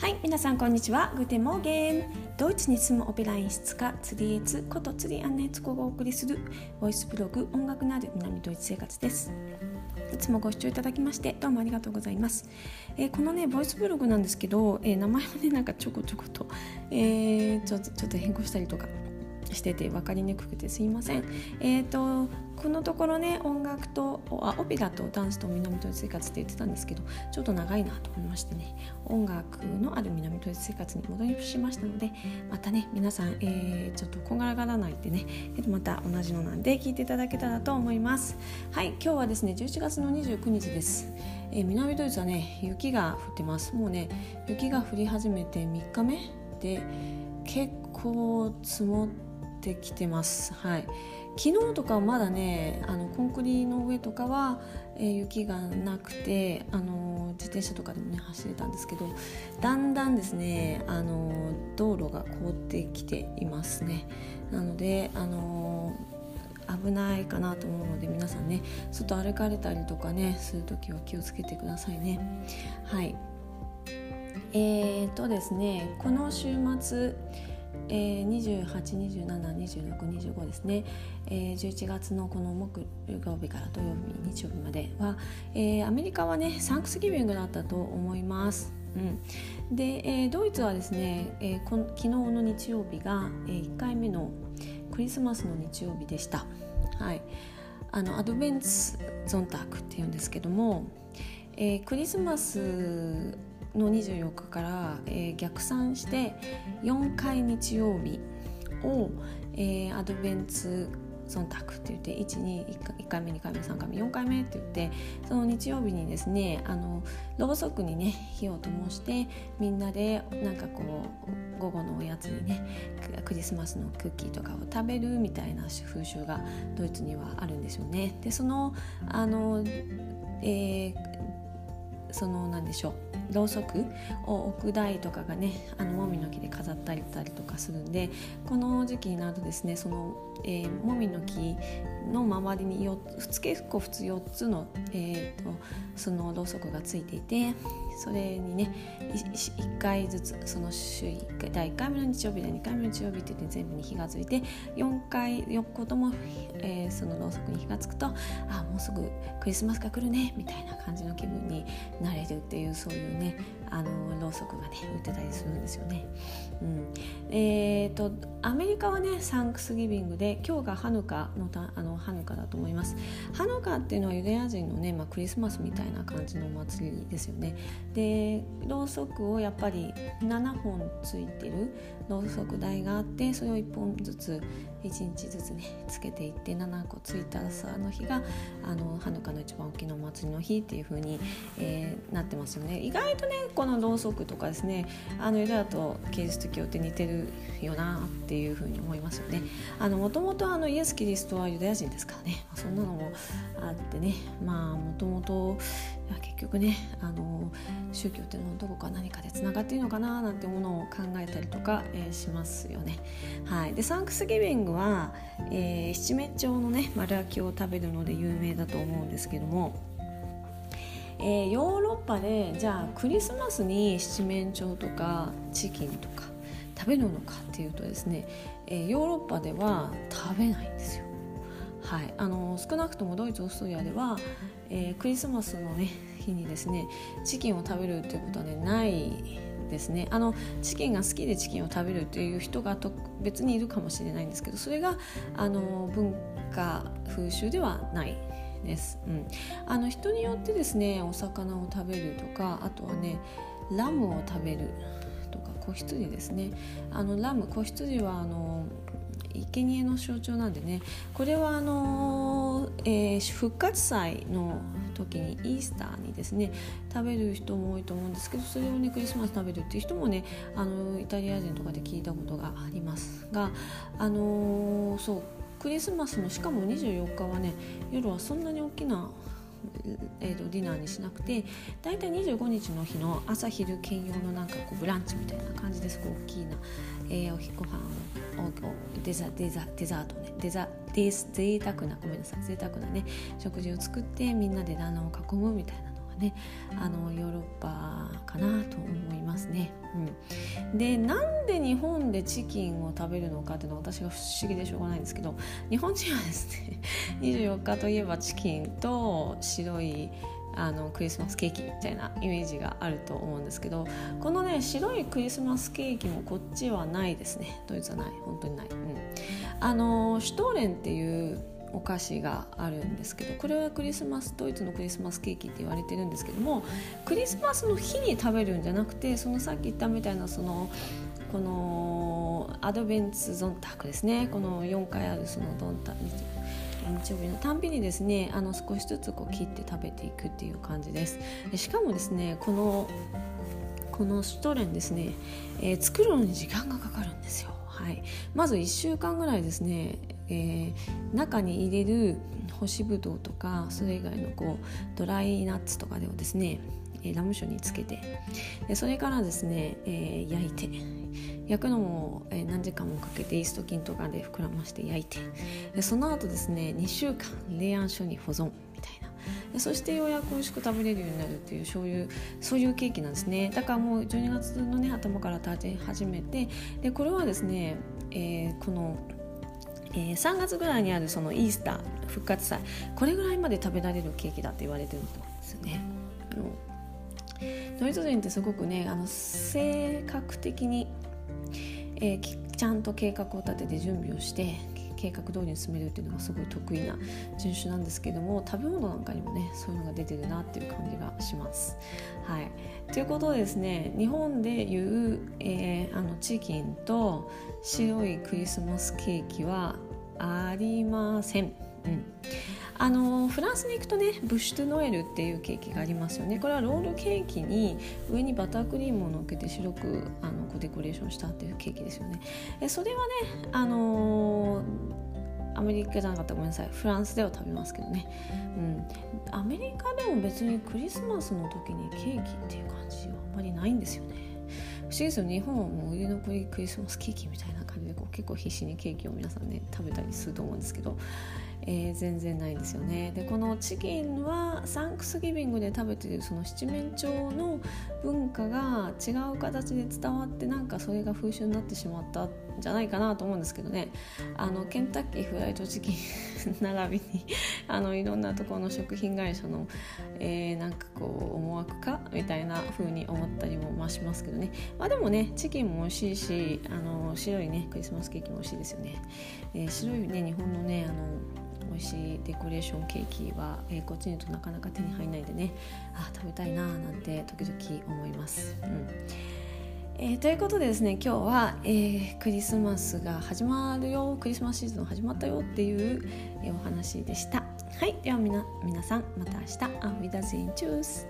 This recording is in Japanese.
はい皆さんこんにちは。グテモーゲン。ドイツに住むオペラ演出家ツリエツことツリアンネツコがお送りするボイスブログ音楽のある南ドイツ生活です。いつもご視聴いただきましてどうもありがとうございます、えー、このねボイスブログなんですけど、えー、名前をねなんかちょこちょこと、えー、ちょちょっと変更したりとかしてて分かりにくくてすいません。えーと、このところね音楽とあオペラとダンスと南ドイツ生活って言ってたんですけどちょっと長いなと思いましてね音楽のある南ドイツ生活に戻りしましたのでまたね皆さん、えー、ちょっとこんがらがらないでねまた同じのなんで聞いていただけたらと思います。はい今日はですね11月の29日です、えー、南ドイツはね雪が降ってます。もうね雪が降り始めて3日目で結構積もってってきてます。はい、昨日とかはまだねあのコンクリの上とかは、えー、雪がなくてあの自転車とかでもね走れたんですけどだんだんですねあの道路が凍ってきていますね。なのであの危ないかなと思うので皆さんね外歩かれたりとかねする時は気をつけてくださいね。はいえーとですねこの週末えー、28272625ですね、えー、11月のこの木曜日から土曜日日曜日までは、えー、アメリカはねサンクスギビングだったと思います。うん、で、えー、ドイツはですね、えー、この昨日の日曜日が、えー、1回目のクリスマスの日曜日でした。はい、あのアドベンツゾンタクっていうんですけども、えー、クリスマスの24日から、えー、逆算して4回日曜日を、えー、アドベンツ忖度って言って121回目2回目3回目4回目って言ってその日曜日にですねあのろうそくにね火を灯してみんなでなんかこう午後のおやつにねクリスマスのクッキーとかを食べるみたいな風習がドイツにはあるんですよね。でそのあの、えー、その何でしょうろうそくを置く台とかがねあのもみの木で飾ったりたりとかするんでこの時期になるとですねその、えー、もみの木の周りに4つ結構普通4つの、えーと、そのろうそくがついていてそれにね 1, 回ずつその週1回第1回目の日曜日第2回目の日曜日って言って全部に火がついて4回4個とも、えー、そのろうそくに火がつくとあもうすぐクリスマスが来るねみたいな感じの気分になれるっていうそういうねねあのろうそくがね売ってたりするんですよね。うん、えーと、アメリカはねサンクスギビングで今日がハヌカのたあのハヌカだと思います。ハヌカっていうのはユダヤ人のね、まあ、クリスマスみたいな感じのお祭りですよね。でろうそくをやっぱり7本ついてるろうそく台があってそれを1本ずつ1日ずつねつけていって7個ついた朝の日があのハヌカの一番大きなお祭りの日っていう風に、えー、なってますよね意外とねこのろうそくとかですねあのユダヤとキリスト教って似てるよなっていう風に思いますよねもともとイエス・キリストはユダヤ人ですからねそんなのもあってねまあもともと結局ねあの宗教っていうのはどこか何かでつながっているのかななんてものを考えたりとか、えー、しますよね。はい、でサンクスギビングは、えー、七面鳥のね丸焼きを食べるので有名だと思うんですけども。えー、ヨーロッパでじゃあクリスマスに七面鳥とかチキンとか食べるのかっていうとですね、えー、ヨーロッパでは食べないんですよ。はい、あの少なくともドイツオーストリアでは、えー、クリスマスの、ね、日にですねチキンを食べるっていうことはねないですね。あのチキンが好きでチキンを食べるっていう人がと別にいるかもしれないんですけどそれがあの文化風習ではないです、うん、あの人によってですねお魚を食べるとかあとはねラムを食べる。子羊ですねあのラム子羊はあの生贄の象徴なんでねこれはあの、えー、復活祭の時にイースターにですね食べる人も多いと思うんですけどそれをねクリスマス食べるっていう人もねあのイタリア人とかで聞いたことがありますがあのー、そうクリスマスのしかも24日はね夜はそんなに大きなえーと、ディナーにしなくて大体25日の日の朝昼兼用のなんかこうブランチみたいな感じです。ごい大きいな、えー、お日ご飯をデザデザデザートね。デザデ贅沢なごめんなさい。贅沢なね食事を作ってみんなで旦那を囲むみたいなねあのヨーロッパかなと思いますね。うん、でなんで日本でチキンを食べるのかっていうのは私が不思議でしょうがないんですけど日本人はですね 24日といえばチキンと白いあのクリスマスケーキみたいなイメージがあると思うんですけどこのね白いクリスマスケーキもこっちはないですね。ドイツはない。本当にない、うん、あのシュトーレンっていうお菓子があるんですけどこれはクリスマスドイツのクリスマスケーキって言われてるんですけどもクリスマスの日に食べるんじゃなくてそのさっき言ったみたいなそのこのアドベンツゾンタクですね。この4回あるそのドンタ日曜日のたんびにですねあの少しずつこう切って食べていくっていう感じです。しかもですねこのこのシュトレンですね、えー、作るのに時間がかかるんですよ。はい、まず1週間ぐらいですね、えー、中に入れる干しぶどうとかそれ以外のこうドライナッツとかでをですねラム酒につけてでそれからですね、えー、焼いて焼くのも、えー、何時間もかけてイースト菌とかで膨らまして焼いてでその後ですね2週間冷暗所に保存みたいな。でそしてようやく美味しく食べれるようになるっていうそういうそういうケーキなんですね。だからもう12月のね頭から食べ始めてでこれはですね、えー、このえー、3月ぐらいにあるそのイースター復活祭これぐらいまで食べられるケーキだって言われてるんですよね。あのドイツ人ってすごくねあの性格的に、えー、ちゃんと計画を立てて準備をして計画通りに進めるっていうのがすごい得意な人種なんですけども食べ物なんかにもねそういうのが出てるなっていう感じがします。はい、ということでですね日本でいう、えー、あのチキンと白いクリスマスケーキはありません。うん。あのフランスに行くとねブッシュ・ド・ノエルっていうケーキがありますよね。これはロールケーキに上にバタークリームをのっけて白くあのデコレーションしたっていうケーキですよね。えそれはねあのアメリカじゃなかった。ごめんなさい。フランスでは食べますけどね、うん、アメリカでも別にクリスマスの時にケーキっていう感じはあんまりないんですよね。ですよ日本はもう腕のクリスマスケーキみたいな感じでこう結構必死にケーキを皆さんね食べたりすると思うんですけどえー、全然ないですよね。でこのチキンはサンクスギビングで食べてるその七面鳥の文化が違う形で伝わってなんかそれが風習になってしまったんじゃないかなと思うんですけどね。あのケンタッキーフライドチキン 並びにあのいろんなところの食品会社の、えー、なんかこう思惑かみたいな風に思ったりもまあしますけどね。まあでもねチキンも美味しいしあの白いねクリスマスケーキも美味しいですよね、えー、白いね日本のねあの美味しいデコレーションケーキは、えー、こっちにいるとなかなか手に入らないでね。あ食べたいななんて時々思います。うん。えー、ということでですね今日は、えー、クリスマスが始まるよクリスマスシーズン始まったよっていう、えー、お話でした。はいではみな皆さんまた明日。アフィダゼンチュース